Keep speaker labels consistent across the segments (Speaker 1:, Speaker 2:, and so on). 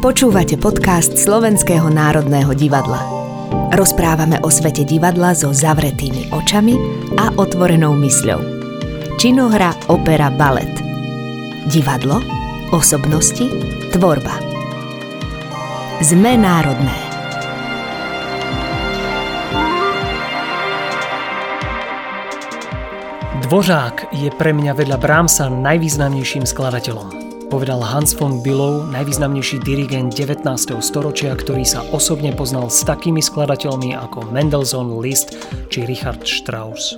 Speaker 1: Počúvate podcast Slovenského národného divadla. Rozprávame o svete divadla so zavretými očami a otvorenou mysľou. Činohra, opera, balet. Divadlo, osobnosti, tvorba. Sme národné.
Speaker 2: Dvořák je pre mňa vedľa Brahmsa najvýznamnejším skladateľom povedal Hans von Bülow, najvýznamnejší dirigent 19. storočia, ktorý sa osobne poznal s takými skladateľmi ako Mendelssohn, Liszt či Richard Strauss.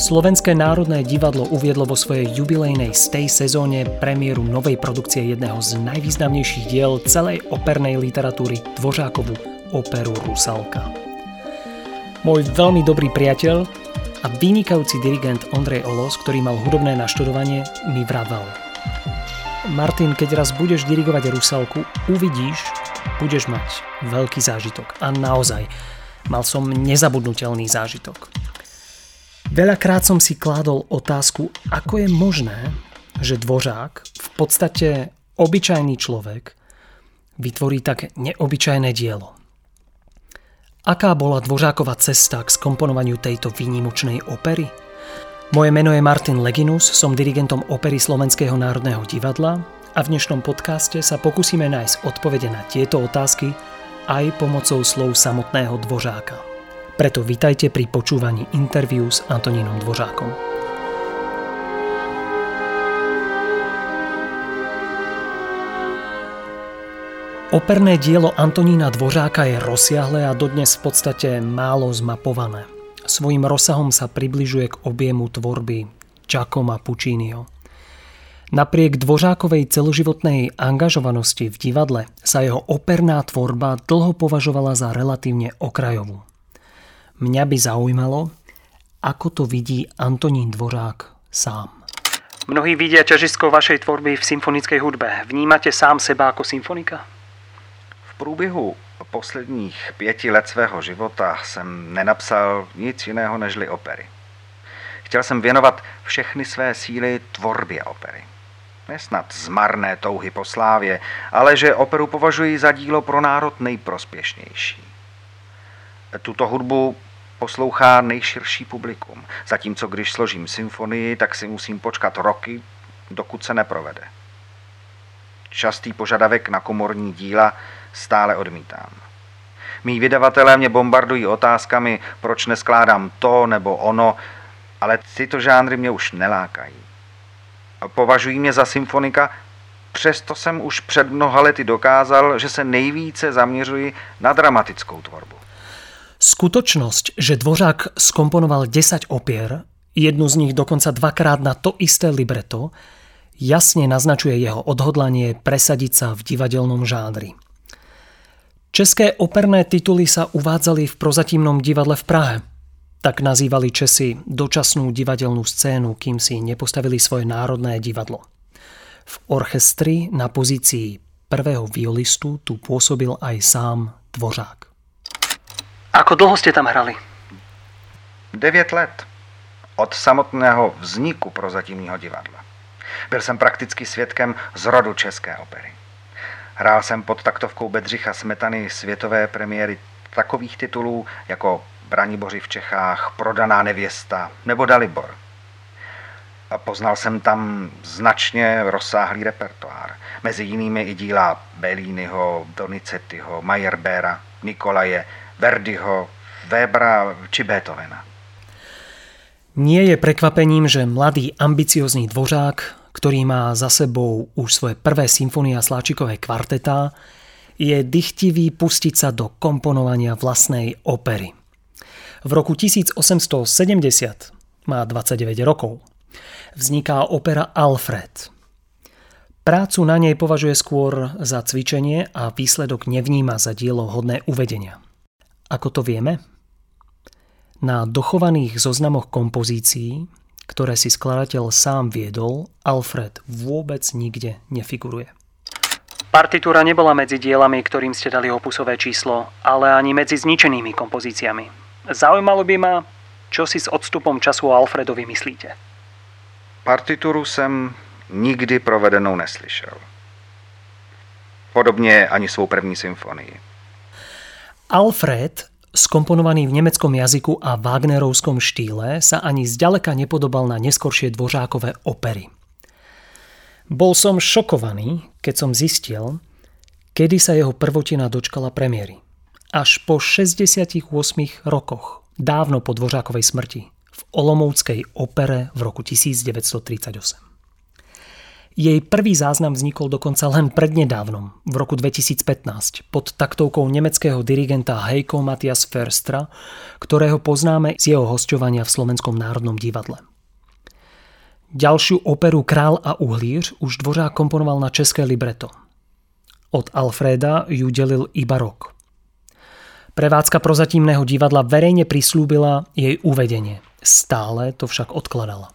Speaker 2: Slovenské národné divadlo uviedlo vo svojej jubilejnej stej sezóne premiéru novej produkcie jedného z najvýznamnejších diel celej opernej literatúry Dvořákovú operu Rusalka. Môj veľmi dobrý priateľ a vynikajúci dirigent Ondrej Olos, ktorý mal hudobné naštudovanie, mi vravel – Martin, keď raz budeš dirigovať Rusalku, uvidíš, budeš mať veľký zážitok. A naozaj, mal som nezabudnutelný zážitok. Veľakrát som si kládol otázku, ako je možné, že dvořák, v podstate obyčajný človek, vytvorí tak neobyčajné dielo. Aká bola dvořáková cesta k skomponovaniu tejto výnimočnej opery? Moje meno je Martin Leginus, som dirigentom opery Slovenského národného divadla a v dnešnom podcaste sa pokúsime nájsť odpovede na tieto otázky aj pomocou slov samotného Dvořáka. Preto vitajte pri počúvaní interviu s Antonínom Dvořákom. Operné dielo Antonína Dvořáka je rozsiahle a dodnes v podstate málo zmapované. Svojím rozsahom sa približuje k objemu tvorby Giacomo Pucciniho. Napriek dvožákovej celoživotnej angažovanosti v divadle sa jeho operná tvorba dlho považovala za relatívne okrajovú. Mňa by zaujímalo, ako to vidí Antonín Dvořák sám. Mnohí vidia ťažisko vašej tvorby v symfonickej hudbe. Vnímate sám seba ako symfonika?
Speaker 3: V průběhu posledních pěti let svého života jsem nenapsal nic jiného nežli opery. Chtěl jsem věnovat všechny své síly tvorbě opery. Nesnad zmarné touhy po slávě, ale že operu považuji za dílo pro národ nejprospěšnější. Tuto hudbu poslouchá nejširší publikum, zatímco když složím symfonii, tak si musím počkat roky, dokud se neprovede. Častý požadavek na komorní díla stále odmítám. Mí vydavatelé mě bombardují otázkami, proč neskládám to nebo ono, ale tyto žánry mě už nelákají. Považují mě za symfonika, přesto jsem už před mnoha lety dokázal, že se nejvíce zaměřuji na dramatickou tvorbu.
Speaker 2: Skutočnosť, že Dvořák skomponoval 10 opier, jednu z nich dokonca dvakrát na to isté libreto, jasne naznačuje jeho odhodlanie presadiť sa v divadelnom žánri. České operné tituly sa uvádzali v prozatímnom divadle v Prahe. Tak nazývali Česi dočasnú divadelnú scénu, kým si nepostavili svoje národné divadlo. V orchestri na pozícii prvého violistu tu pôsobil aj sám Dvořák. Ako dlho ste tam hrali?
Speaker 3: 9 let. Od samotného vzniku prozatímního divadla. Byl jsem prakticky svědkem zrodu české opery. Hrál jsem pod taktovkou Bedřicha Smetany světové premiéry takových titulů jako Braniboři v Čechách, Prodaná nevěsta nebo Dalibor. A poznal jsem tam značně rozsáhlý repertoár. Mezi jinými i díla Belliniho, Donizettiho, Meyerbeera, Nikolaje, Verdiho, Webera či Beethovena.
Speaker 2: Nie je prekvapením, že mladý ambiciozný dvořák ktorý má za sebou už svoje prvé symfónia sláčikové kvartetá, je dychtivý pustiť sa do komponovania vlastnej opery. V roku 1870 má 29 rokov. Vzniká opera Alfred. Prácu na nej považuje skôr za cvičenie a výsledok nevníma za dielo hodné uvedenia. Ako to vieme? Na dochovaných zoznamoch kompozícií ktoré si skladateľ sám viedol, Alfred vôbec nikde nefiguruje. Partitúra nebola medzi dielami, ktorým ste dali opusové číslo, ale ani medzi zničenými kompozíciami. Zaujímalo by ma, čo si s odstupom času o Alfredovi myslíte.
Speaker 3: Partituru jsem nikdy provedenou neslyšel. Podobně ani svou první symfonii.
Speaker 2: Alfred, skomponovaný v nemeckom jazyku a Wagnerovskom štýle, sa ani zďaleka nepodobal na neskoršie dvořákové opery. Bol som šokovaný, keď som zistil, kedy sa jeho prvotina dočkala premiéry. Až po 68 rokoch, dávno po Dvořákovej smrti, v Olomouckej opere v roku 1938. Jej prvý záznam vznikol dokonca len prednedávnom, v roku 2015, pod taktovkou nemeckého dirigenta Heiko Matthias Ferstra, ktorého poznáme z jeho hostovania v Slovenskom národnom divadle. Ďalšiu operu Král a uhlíř už Dvořák komponoval na české libreto. Od Alfreda ju delil iba rok. Prevádzka prozatímneho divadla verejne prislúbila jej uvedenie. Stále to však odkladala.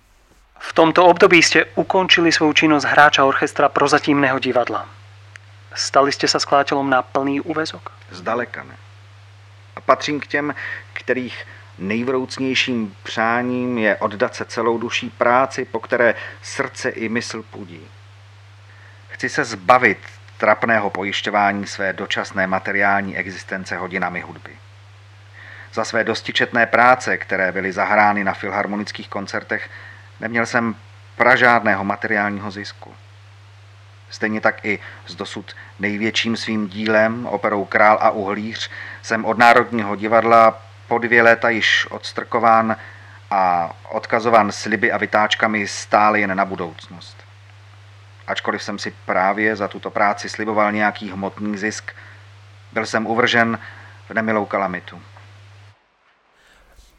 Speaker 2: V tomto období ste ukončili svoju činnosť hráča orchestra prozatímneho divadla. Stali ste sa skladateľom na plný úvezok?
Speaker 3: Zdaleka ne. A patřím k těm, kterých nejvroucnějším přáním je oddat se celou duší práci, po které srdce i mysl pudí. Chci se zbavit trapného pojišťování své dočasné materiální existence hodinami hudby. Za své dostičetné práce, které byly zahrány na filharmonických koncertech, Neměl jsem pražádného materiálního zisku. Stejně tak i s dosud největším svým dílem, operou Král a uhlíř, jsem od Národního divadla po dvě léta již odstrkován a odkazován sliby a vytáčkami stále jen na budoucnost. Ačkoliv jsem si právě za tuto práci sliboval nějaký hmotný zisk, byl jsem uvržen v nemilou kalamitu.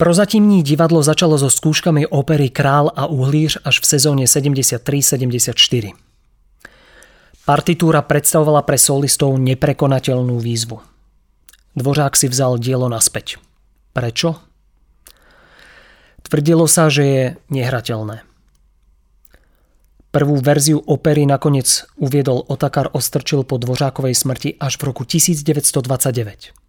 Speaker 2: Prozatímní divadlo začalo so skúškami opery Král a uhlíř až v sezóne 73-74. Partitúra predstavovala pre solistov neprekonateľnú výzvu. Dvořák si vzal dielo naspäť. Prečo? Tvrdilo sa, že je nehrateľné. Prvú verziu opery nakoniec uviedol Otakar Ostrčil po Dvořákovej smrti až v roku 1929.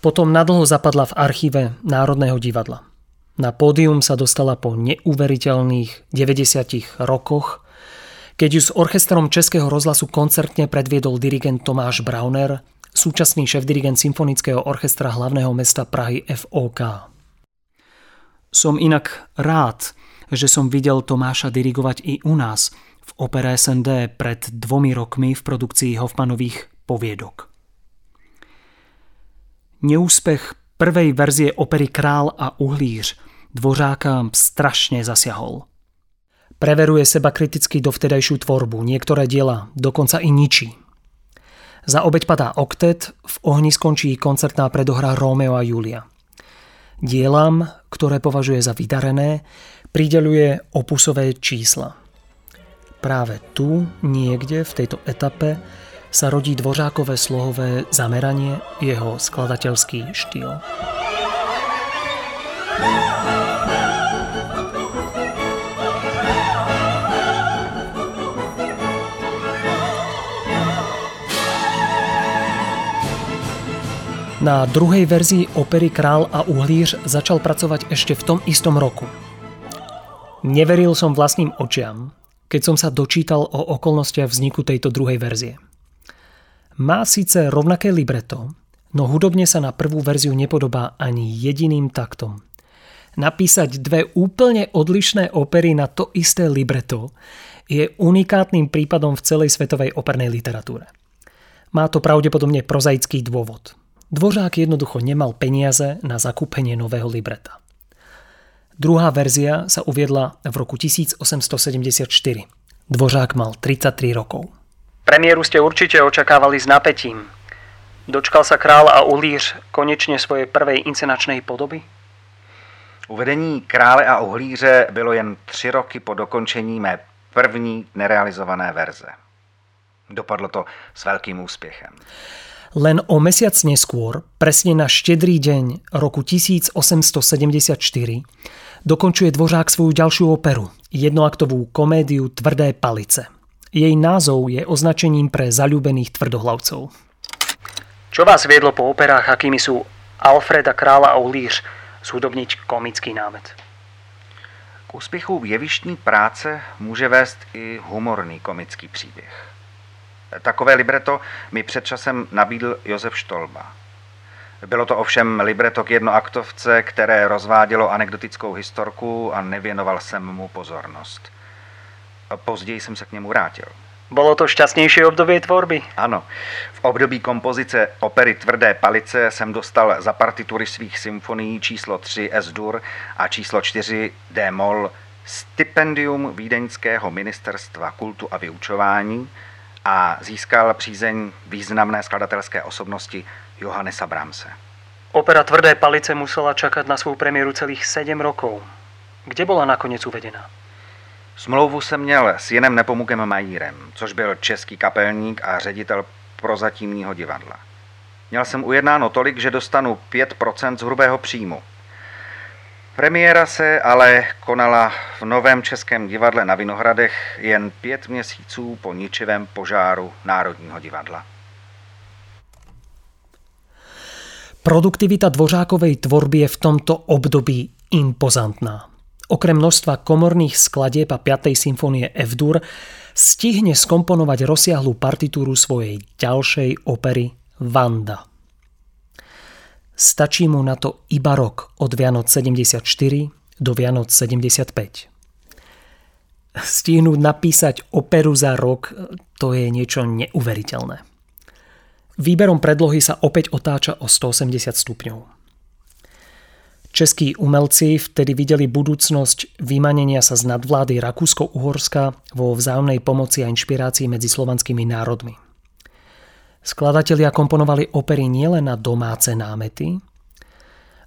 Speaker 2: Potom nadlho zapadla v archíve Národného divadla. Na pódium sa dostala po neuveriteľných 90 rokoch, keď ju s orchestrom Českého rozhlasu koncertne predviedol dirigent Tomáš Brauner, súčasný šéf-dirigent Symfonického orchestra hlavného mesta Prahy FOK. Som inak rád, že som videl Tomáša dirigovať i u nás v opere SND pred dvomi rokmi v produkcii Hoffmanových poviedok. Neúspech prvej verzie opery Král a uhlíř Dvořáka strašne zasiahol. Preveruje seba kriticky dovtedajšiu tvorbu, niektoré diela dokonca i ničí. Za obeď padá oktet, v ohni skončí koncertná predohra Rómeo a Julia. Dielam, ktoré považuje za vydarené, prideluje opusové čísla. Práve tu, niekde v tejto etape, sa rodí dvořákové slohové zameranie, jeho skladateľský štýl. Na druhej verzii opery Král a uhlíř začal pracovať ešte v tom istom roku. Neveril som vlastným očiam, keď som sa dočítal o okolnostiach vzniku tejto druhej verzie. Má síce rovnaké libreto, no hudobne sa na prvú verziu nepodobá ani jediným taktom. Napísať dve úplne odlišné opery na to isté libreto je unikátnym prípadom v celej svetovej opernej literatúre. Má to pravdepodobne prozaický dôvod. Dvořák jednoducho nemal peniaze na zakúpenie nového libreta. Druhá verzia sa uviedla v roku 1874. Dvořák mal 33 rokov. Premiéru ste určite očakávali s napätím. Dočkal sa král a ulíř konečne svojej prvej inscenačnej podoby?
Speaker 3: Uvedení Krále a uhlíře bylo jen tři roky po dokončení mé první nerealizované verze. Dopadlo to s veľkým úspěchem.
Speaker 2: Len o mesiac neskôr, presne na štedrý deň roku 1874, dokončuje Dvořák svoju ďalšiu operu, jednoaktovú komédiu Tvrdé palice – jej názov je označením pre zalúbených tvrdohlavcov. Čo vás viedlo po operách, akými sú Alfreda Krála a Ulíř, zhudobniť komický námet?
Speaker 3: K úspěchu jevištní práce může vést i humorný komický příběh. Takové libreto mi před časem nabídl Josef Štolba. Bylo to ovšem libreto k jednoaktovce, které rozvádělo anekdotickou historku a nevěnoval jsem mu pozornost. Později jsem se k němu vrátil.
Speaker 2: Bolo to šťastnější období tvorby?
Speaker 3: Ano. V období kompozice opery Tvrdé palice jsem dostal za partitury svých symfonií číslo 3 S-dur a číslo 4 D-moll stipendium Vídeňského ministerstva kultu a vyučování a získal přízeň významné skladatelské osobnosti Johannesa Bramse.
Speaker 2: Opera Tvrdé palice musela čakať na svou premiéru celých 7 rokov. Kde bola nakoniec uvedená?
Speaker 3: Smlouvu jsem měl s Jenem Nepomukem Majírem, což byl český kapelník a ředitel prozatímního divadla. Měl jsem ujednáno tolik, že dostanu 5% z hrubého příjmu. Premiéra se ale konala v Novém Českém divadle na Vinohradech jen pět měsíců po ničivém požáru Národního divadla.
Speaker 2: Produktivita Dvořákovej tvorby je v tomto období impozantná. Okrem množstva komorných skladieb a 5. symfónie F-dur stihne skomponovať rozsiahlú partitúru svojej ďalšej opery Vanda. Stačí mu na to iba rok od Vianoc 74 do Vianoc 75. Stihnúť napísať operu za rok, to je niečo neuveriteľné. Výberom predlohy sa opäť otáča o 180 stupňov. Českí umelci vtedy videli budúcnosť vymanenia sa z nadvlády Rakúsko-Uhorska vo vzájomnej pomoci a inšpirácii medzi slovanskými národmi. Skladatelia komponovali opery nielen na domáce námety,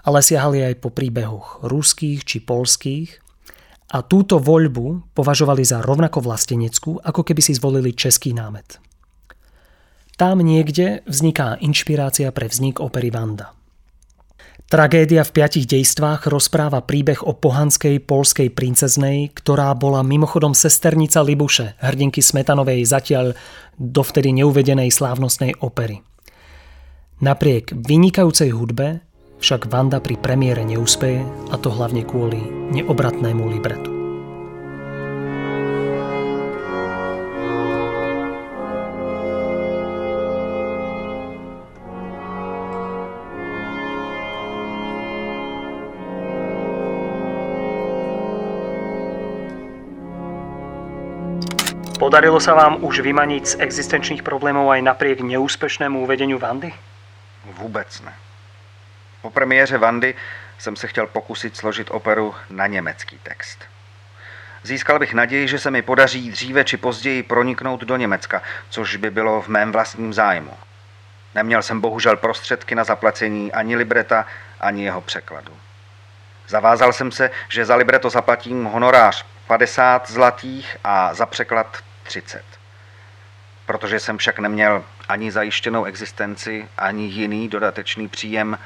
Speaker 2: ale siahali aj po príbehoch ruských či polských a túto voľbu považovali za rovnako vlasteneckú, ako keby si zvolili český námet. Tam niekde vzniká inšpirácia pre vznik opery Vanda – Tragédia v piatich dejstvách rozpráva príbeh o pohanskej polskej princeznej, ktorá bola mimochodom sesternica Libuše, hrdinky Smetanovej zatiaľ dovtedy neuvedenej slávnostnej opery. Napriek vynikajúcej hudbe však Vanda pri premiére neúspeje a to hlavne kvôli neobratnému libretu. Podarilo sa vám už vymaniť z existenčných problémov aj napriek neúspešnému uvedeniu Vandy?
Speaker 3: Vůbec ne. Po premiéře Vandy jsem se chtěl pokusit složit operu na německý text. Získal bych naději, že se mi podaří dříve či později proniknout do Německa, což by bylo v mém vlastním zájmu. Neměl jsem bohužel prostředky na zaplacení ani libreta, ani jeho překladu. Zavázal jsem se, že za libreto zaplatím honorář 50 zlatých a za překlad 30. Protože jsem však neměl ani zajištěnou existenci, ani jiný dodatečný příjem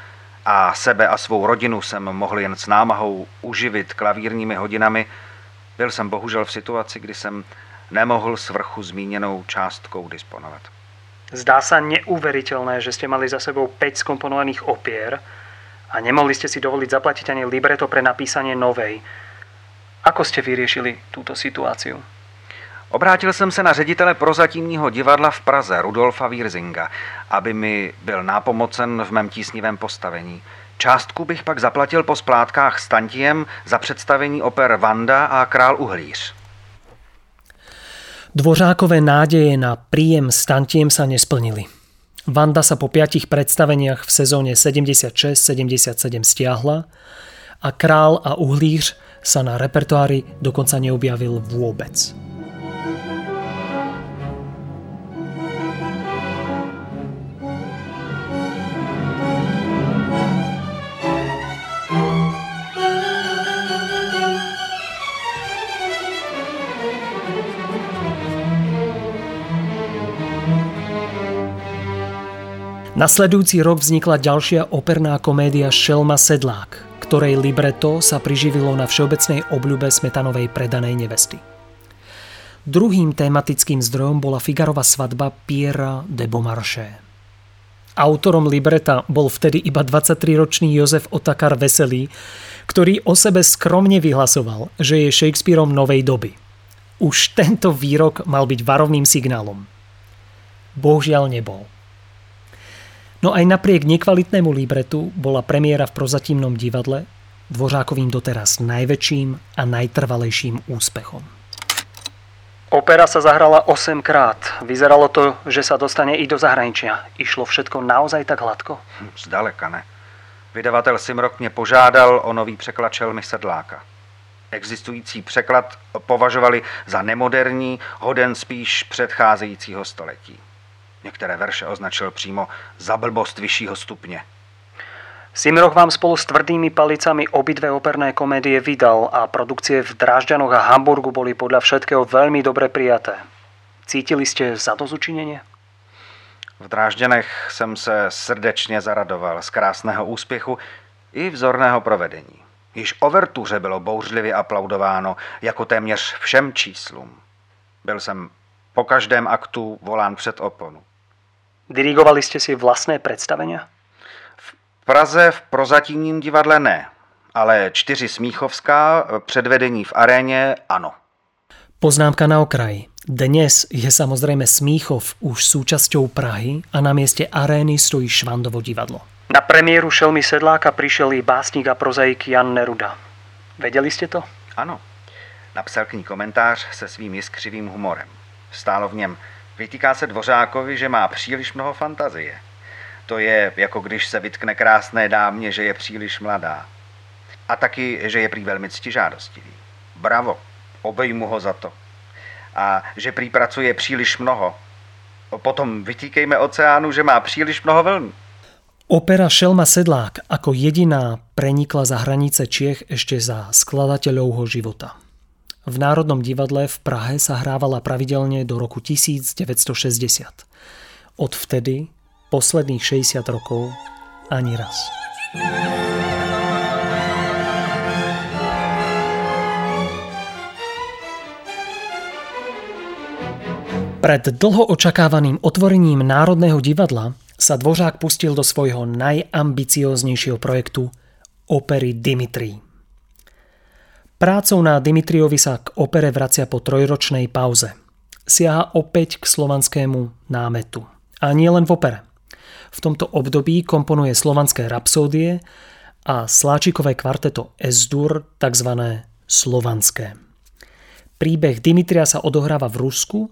Speaker 3: a sebe a svou rodinu jsem mohl jen s námahou uživit klavírními hodinami, byl jsem bohužel v situaci, kdy jsem nemohl s vrchu zmíněnou částkou disponovat.
Speaker 2: Zdá sa neuveriteľné, že ste mali za sebou 5 skomponovaných opier a nemohli ste si dovoliť zaplatiť ani libreto pre napísanie novej. Ako ste vyriešili túto situáciu?
Speaker 3: Obrátil jsem se na ředitele prozatímního divadla v Praze, Rudolfa Wierzinga, aby mi byl nápomocen v mém tísnivém postavení. Částku bych pak zaplatil po splátkách s Tantiem za představení oper Vanda a Král Uhlíř.
Speaker 2: Dvořákové nádeje na príjem s Tantiem sa nesplnili. Vanda sa po piatich predstaveniach v sezóne 76-77 stiahla a Král a Uhlíř sa na repertoári dokonca neobjavil vôbec. Nasledujúci rok vznikla ďalšia operná komédia Šelma Sedlák, ktorej libreto sa priživilo na všeobecnej obľube Smetanovej predanej nevesty. Druhým tematickým zdrojom bola Figarova svadba Pierre de Beaumarchais. Autorom libreta bol vtedy iba 23-ročný Jozef Otakar Veselý, ktorý o sebe skromne vyhlasoval, že je Shakespeareom novej doby. Už tento výrok mal byť varovným signálom. bohužiaľ nebol. No aj napriek nekvalitnému libretu bola premiéra v prozatímnom divadle Dvořákovým doteraz najväčším a najtrvalejším úspechom.
Speaker 4: Opera sa zahrala 8 krát. Vyzeralo to, že sa dostane i do zahraničia. Išlo všetko naozaj tak hladko?
Speaker 3: Zdaleka ne. Vydavatel Simrok mě požádal o nový překlad Šelmy Sedláka. Existující překlad považovali za nemoderní, hoden spíš předcházejícího století. Některé verše označil přímo za blbost vyššího stupně.
Speaker 4: Simroch vám spolu s tvrdými palicami obidve operné komédie vydal a produkcie v Drážďanoch a Hamburgu boli podľa všetkého veľmi dobre prijaté. Cítili ste zadozučinenie?
Speaker 3: V Drážďanech jsem se srdečně zaradoval z krásného úspěchu i vzorného provedení. Již o Vertuře bylo bouřlivě aplaudováno jako téměř všem číslům. Byl jsem po každém aktu volán před oponu.
Speaker 4: Dirigovali ste si vlastné predstavenia?
Speaker 3: Praze v prozatímním divadle ne, ale čtyři Smíchovská, předvedení v aréně ano.
Speaker 2: Poznámka na okraji. Dnes je samozrejme Smíchov už súčasťou Prahy a na mieste arény stojí Švandovo divadlo.
Speaker 4: Na premiéru Šelmy Sedláka prišiel i básnik a prozaik Jan Neruda. Vedeli ste to?
Speaker 3: Ano. Napsal k ní komentář se svým jiskřivým humorem. Stálo v něm, vytýká se Dvořákovi, že má příliš mnoho fantazie. To je jako když se vytkne krásné dámě, že je příliš mladá. A taky, že je prý velmi ctižádostivý. Bravo, obejmu ho za to. A že prý pracuje příliš mnoho. Potom vytýkejme oceánu, že má příliš mnoho vln.
Speaker 2: Opera Šelma Sedlák ako jediná prenikla za hranice Čiech ešte za skladateľovho života. V Národnom divadle v Prahe sa hrávala pravidelne do roku 1960. Odvtedy posledných 60 rokov ani raz. Pred dlho očakávaným otvorením Národného divadla sa Dvořák pustil do svojho najambicióznejšieho projektu opery Dimitri. Prácou na Dimitriovi sa k opere vracia po trojročnej pauze. Siaha opäť k slovanskému námetu. A nie len v opere. V tomto období komponuje slovanské rapsódie a sláčikové kvarteto S-dur, tzv. slovanské. Príbeh Dimitria sa odohráva v Rusku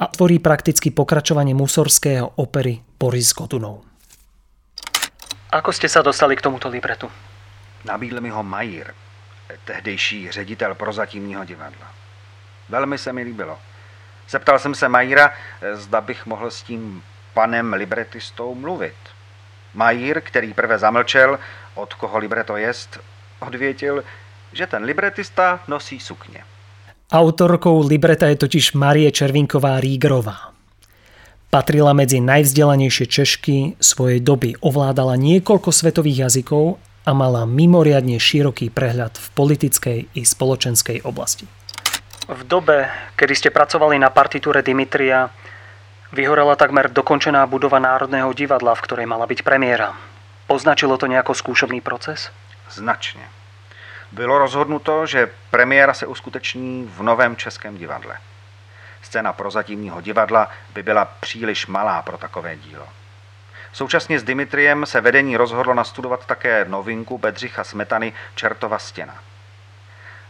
Speaker 2: a tvorí prakticky pokračovanie musorského opery Boris Godunov.
Speaker 4: Ako ste sa dostali k tomuto libretu?
Speaker 3: Nabídl mi ho Majír, tehdejší ředitel prozatímního divadla. Velmi se mi líbilo. Zeptal jsem se Majíra, zda bych mohl s tím panem libretistou mluvit. Majír, který prve zamlčel, od koho libreto jest, odvětil, že ten libretista nosí sukně.
Speaker 2: Autorkou libreta je totiž Marie Červinková Rígrová. Patrila medzi najvzdelanejšie Češky svojej doby, ovládala niekoľko svetových jazykov a mala mimoriadne široký prehľad v politickej i spoločenskej oblasti.
Speaker 4: V dobe, kedy ste pracovali na partitúre Dimitria, Vyhorela takmer dokončená budova Národného divadla, v ktorej mala byť premiéra. Poznačilo to nejako skúšobný proces?
Speaker 3: Značně. Bylo rozhodnuto, že premiéra se uskuteční v novém Českém divadle. Scéna prozatímního divadla by byla příliš malá pro takové dílo. Současně s Dimitriem se vedení rozhodlo nastudovat také novinku Bedřicha Smetany Čertova stěna.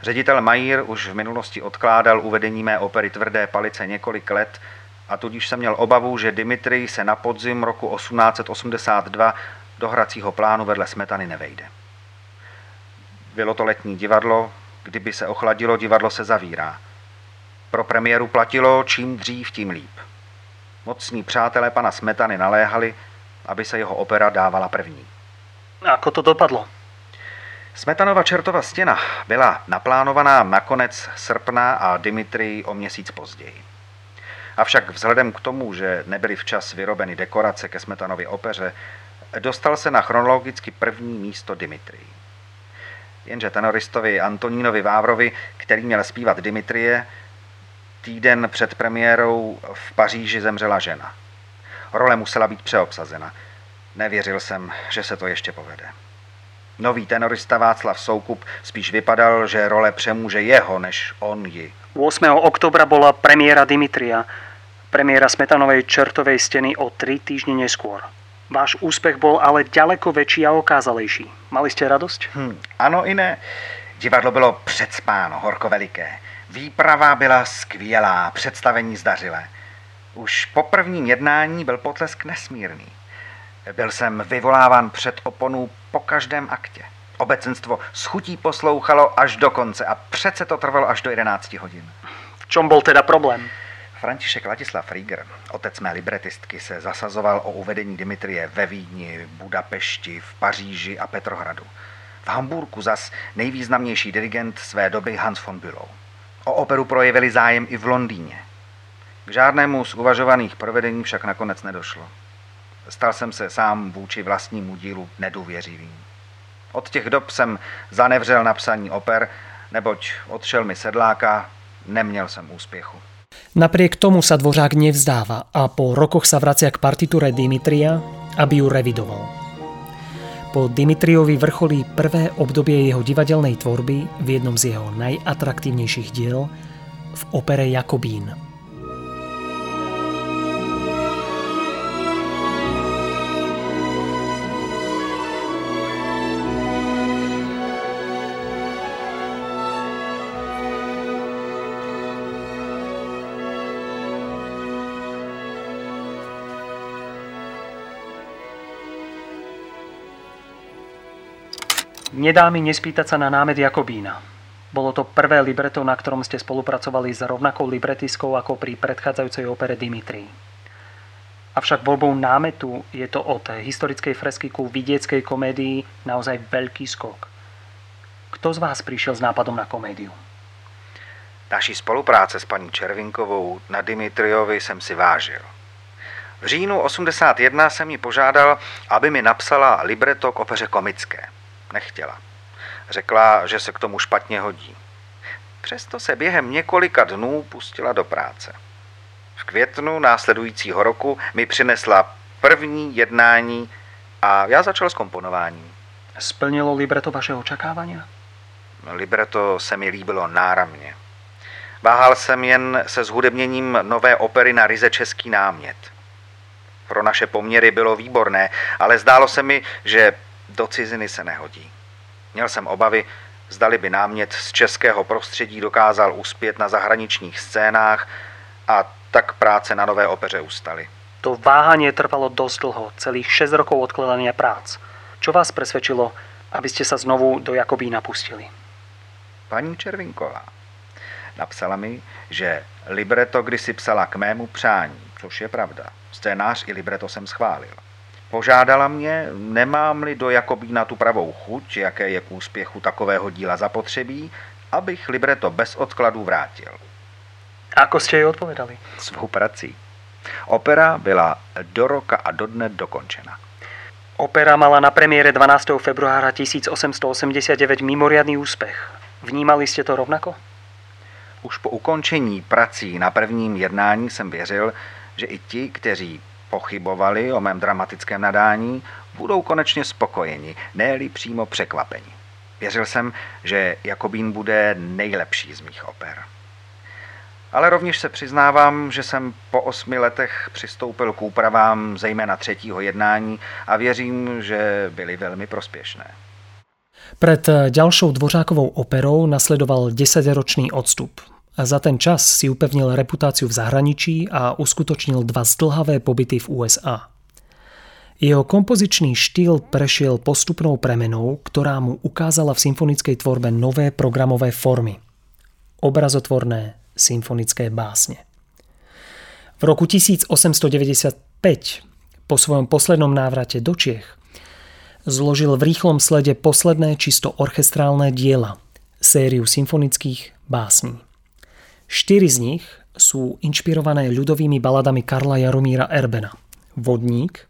Speaker 3: Ředitel Majír už v minulosti odkládal uvedení mé opery Tvrdé palice několik let a tudíž jsem měl obavu, že Dimitri se na podzim roku 1882 do hracího plánu vedle Smetany nevejde. Bylo to letní divadlo, kdyby se ochladilo, divadlo se zavírá. Pro premiéru platilo, čím dřív, tím líp. Mocní přátelé pana Smetany naléhali, aby se jeho opera dávala první.
Speaker 4: Ako to dopadlo?
Speaker 3: Smetanova čertova stěna byla naplánovaná na konec srpna a Dimitri o měsíc později. Avšak vzhledem k tomu, že nebyly včas vyrobeny dekorace ke Smetanově opeře, dostal se na chronologicky první místo Dimitri. Jenže tenoristovi Antonínovi Vávrovi, který měl zpívat Dimitrie, týden před premiérou v Paříži zemřela žena. Role musela být přeobsazena. Nevěřil jsem, že se to ještě povede. Nový tenorista Václav Soukup spíš vypadal, že role přemůže jeho, než on ji.
Speaker 4: 8. oktobra bola premiéra Dimitria. premiéra Smetanovej čertovej steny o tri týždne neskôr. Váš úspech bol ale ďaleko väčší a okázalejší. Mali ste radosť?
Speaker 3: Hm, ano i ne. Divadlo bylo předspáno, horko veliké. Výprava byla skvělá, představení zdařilé. Už po prvním jednání byl potlesk nesmírný. Byl jsem vyvoláván před oponu po každém aktě. Obecenstvo s chutí poslouchalo až do konce a přece to trvalo až do 11 hodin.
Speaker 4: V čom bol teda problém?
Speaker 3: František Ladislav Rieger, otec mé libretistky, se zasazoval o uvedení Dimitrie ve Vídni, Budapešti, v Paříži a Petrohradu. V Hamburgu zas nejvýznamnější dirigent své doby Hans von Bülow. O operu projevili zájem i v Londýně. K žádnému z uvažovaných provedení však nakonec nedošlo. Stal jsem se sám vůči vlastnímu dílu nedůvěřivým. Od těch dob jsem zanevřel na psaní oper, neboť odšel mi sedláka, neměl jsem úspěchu.
Speaker 2: Napriek tomu sa Dvořák nevzdáva a po rokoch sa vracia k partitúre Dimitria, aby ju revidoval. Po Dimitriovi vrcholí prvé obdobie jeho divadelnej tvorby v jednom z jeho najatraktívnejších diel v opere Jakobín.
Speaker 4: Nedá mi nespýtať sa na námed Jakobína. Bolo to prvé libreto, na ktorom ste spolupracovali s rovnakou libretiskou ako pri predchádzajúcej opere Dimitri. Avšak voľbou námetu je to od historickej fresky ku vidieckej komédii naozaj veľký skok. Kto z vás prišiel s nápadom na komédiu?
Speaker 3: Naší spolupráce s paní Červinkovou na Dimitriovi jsem si vážil. V říjnu 81 jsem ji požádal, aby mi napsala libreto k opeře komické. Nechtěla. Řekla, že se k tomu špatně hodí. Přesto se během několika dnů pustila do práce. V květnu následujícího roku mi přinesla první jednání a já začal s komponováním.
Speaker 4: Splnilo libreto vaše očakávania?
Speaker 3: Libreto se mi líbilo náramně. Váhal jsem jen se zhudebněním nové opery na ryze český námět. Pro naše poměry bylo výborné, ale zdálo se mi, že do ciziny se nehodí. Měl jsem obavy, zdali by námět z českého prostředí dokázal uspět na zahraničních scénách a tak práce na nové opeře ustaly.
Speaker 4: To váhanie trvalo dosť dlho, celých 6 rokov odkladania prác. Čo vás presvedčilo, aby ste sa znovu do Jakobína pustili?
Speaker 3: Paní Červinková napsala mi, že libreto kdysi psala k mému přání, což je pravda. Scénář i libreto jsem schválil. Požádala mě, nemám-li do Jakobína tu pravou chuť, jaké je k úspěchu takového díla zapotřebí, abych libreto bez odkladu vrátil.
Speaker 4: Ako ste jej odpovedali?
Speaker 3: Svou prací. Opera byla do roka a do dne dokončena.
Speaker 4: Opera mala na premiére 12. februára 1889 mimoriadný úspech. Vnímali ste to rovnako?
Speaker 3: Už po ukončení prací na prvním jednání jsem věřil, že i ti, kteří pochybovali o mém dramatickém nadání, budou konečně spokojeni, ne přímo překvapeni. Věřil jsem, že Jakobín bude nejlepší z mých oper. Ale rovněž se přiznávám, že jsem po osmi letech přistoupil k úpravám zejména třetího jednání a věřím, že byly velmi prospěšné.
Speaker 2: Pred ďalšou dvořákovou operou nasledoval 10-ročný odstup. Za ten čas si upevnil reputáciu v zahraničí a uskutočnil dva zdlhavé pobyty v USA. Jeho kompozičný štýl prešiel postupnou premenou, ktorá mu ukázala v symfonickej tvorbe nové programové formy. Obrazotvorné symfonické básne. V roku 1895, po svojom poslednom návrate do Čiech, zložil v rýchlom slede posledné čisto orchestrálne diela, sériu symfonických básní. Štyri z nich sú inšpirované ľudovými baladami Karla Jaromíra Erbena. Vodník,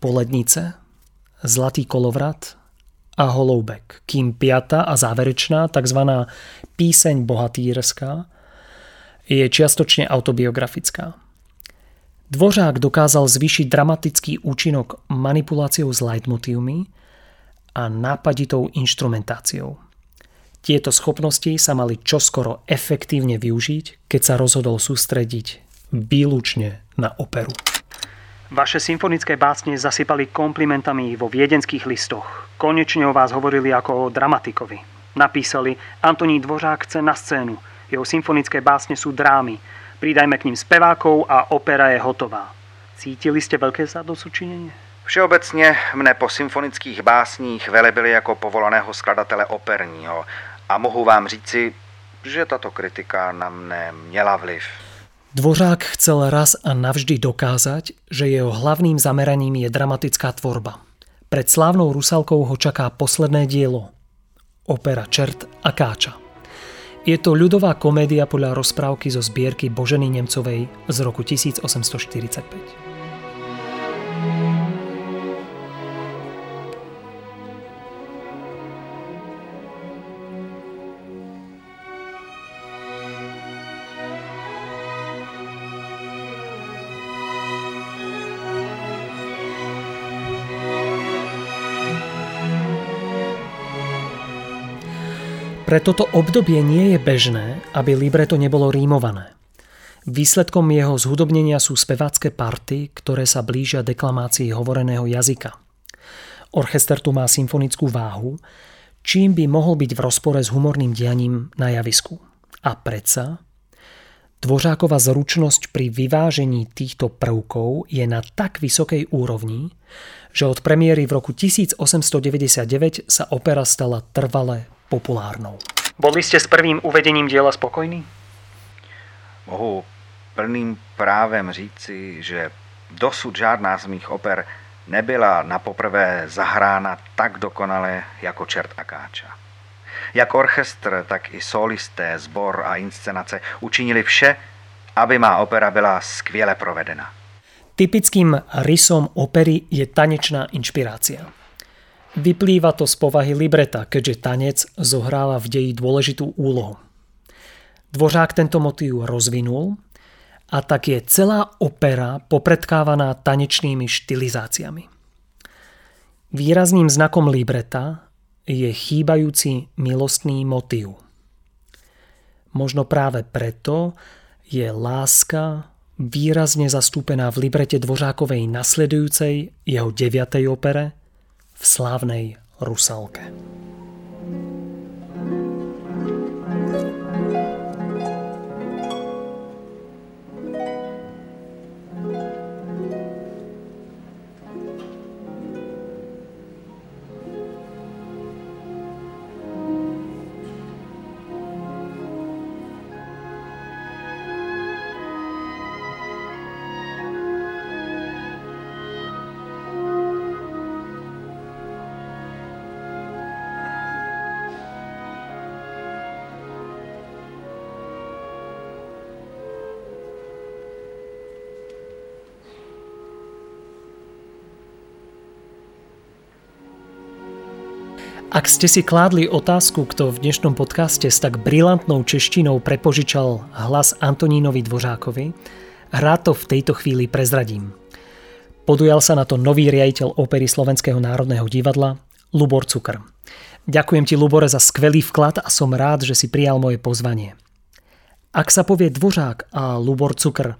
Speaker 2: Polednice, Zlatý kolovrat a Holoubek, kým piata a záverečná, tzv. píseň bohatýrská, je čiastočne autobiografická. Dvořák dokázal zvýšiť dramatický účinok manipuláciou s leitmotívmi a nápaditou inštrumentáciou. Tieto schopnosti sa mali čoskoro efektívne využiť, keď sa rozhodol sústrediť výlučne na operu.
Speaker 5: Vaše symfonické básne zasypali komplimentami vo viedenských listoch. Konečne o vás hovorili ako o dramatikovi. Napísali, Antoní Dvořák chce na scénu. Jeho symfonické básne sú drámy. Pridajme k ním spevákov a opera je hotová. Cítili ste veľké zadosučinenie?
Speaker 6: Všeobecně mne po symfonických básních velebili jako povolaného skladatele operního a mohu vám říci, že tato kritika na mne měla vliv.
Speaker 2: Dvořák chcel raz a navždy dokázať, že jeho hlavným zameraním je dramatická tvorba. Pred slávnou Rusalkou ho čaká posledné dielo. Opera Čert a Káča. Je to ľudová komédia podľa rozprávky zo zbierky Boženy Nemcovej z roku 1845. Pre toto obdobie nie je bežné, aby libreto nebolo rímované. Výsledkom jeho zhudobnenia sú spevácké party, ktoré sa blížia deklamácii hovoreného jazyka. Orchester tu má symfonickú váhu, čím by mohol byť v rozpore s humorným dianím na javisku. A predsa Dvořáková zručnosť pri vyvážení týchto prvkov je na tak vysokej úrovni, že od premiéry v roku 1899 sa opera stala trvale populárnou.
Speaker 5: Boli ste s prvým uvedením diela spokojní?
Speaker 6: Mohu plným právem říci, že dosud žádná z mých oper nebyla na poprvé zahrána tak dokonale jako Čert a Káča. Jak orchestr, tak i solisté, sbor a inscenace učinili vše, aby má opera byla skvěle provedena.
Speaker 2: Typickým rysom opery je tanečná inšpirácia. Vyplýva to z povahy libreta, keďže tanec zohráva v deji dôležitú úlohu. Dvořák tento motív rozvinul a tak je celá opera popredkávaná tanečnými štilizáciami. Výrazným znakom libreta je chýbajúci milostný motív. Možno práve preto je láska výrazne zastúpená v librete Dvořákovej nasledujúcej jeho deviatej opere – v slávnej Rusalke. Ak ste si kládli otázku, kto v dnešnom podcaste s tak brilantnou češtinou prepožičal hlas Antonínovi Dvořákovi, hrá to v tejto chvíli prezradím. Podujal sa na to nový riaditeľ opery Slovenského národného divadla, Lubor Cukr. Ďakujem ti, Lubore, za skvelý vklad a som rád, že si prijal moje pozvanie. Ak sa povie Dvořák a Lubor Cukr,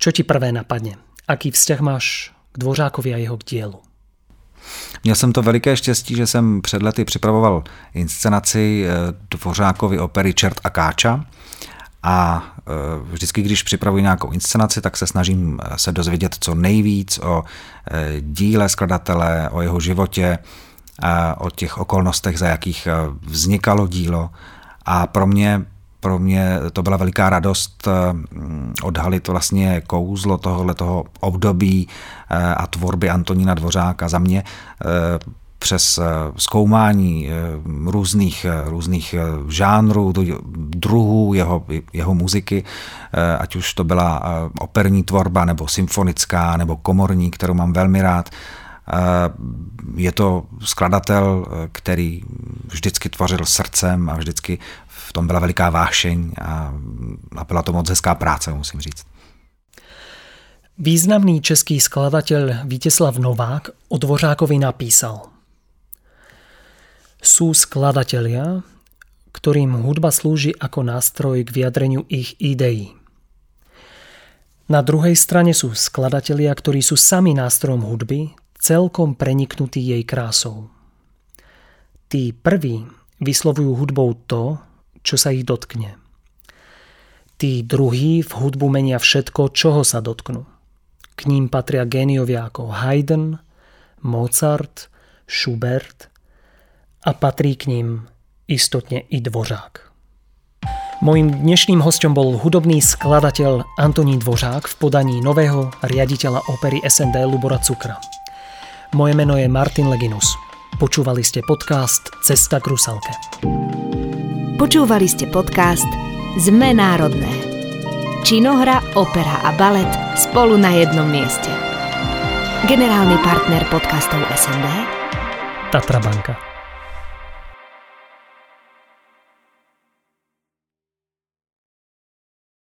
Speaker 2: čo ti prvé napadne? Aký vzťah máš k Dvořákovi a jeho dielu?
Speaker 3: Měl jsem to veliké štěstí, že jsem před lety připravoval inscenaci eh, Dvořákovy opery Čert a Káča. A eh, vždycky, když připravuji nějakou inscenaci, tak se snažím eh, se dozvědět co nejvíc o díle skladatele, o jeho životě, o těch okolnostech, za jakých vznikalo dílo. A pro mě pro mě to byla veliká radost eh, odhalit vlastně kouzlo tohoto období eh, a tvorby Antonína Dvořáka. Za mě eh, přes zkoumání různých, různých žánrů, druhů jeho, jeho muziky, ať už to byla operní tvorba, nebo symfonická, nebo komorní, kterou mám velmi rád, je to skladatel, který vždycky tvořil srdcem a vždycky v tom byla veliká vášeň a, a byla to moc hezká práce, musím říct.
Speaker 2: Významný český skladateľ Víteslav Novák o Dvořákovi napísal Sú skladatelia, ktorým hudba slúži ako nástroj k vyjadreniu ich ideí. Na druhej strane sú skladatelia, ktorí sú sami nástrojom hudby, celkom preniknutí jej krásou. Tí prví vyslovujú hudbou to, čo sa ich dotkne. Tí druhí v hudbu menia všetko, čoho sa dotknú. K ním patria géniovia ako Haydn, Mozart, Schubert a patrí k ním istotne i Dvořák. Mojím dnešným hostom bol hudobný skladateľ Antonín Dvořák v podaní nového riaditeľa opery SND Lubora Cukra. Moje meno je Martin Leginus. Počúvali ste podcast Cesta k Rusalke.
Speaker 1: Počúvali ste podcast Sme národné. Činohra, opera a balet spolu na jednom mieste. Generálny partner podcastov SND
Speaker 2: Tatra Banka.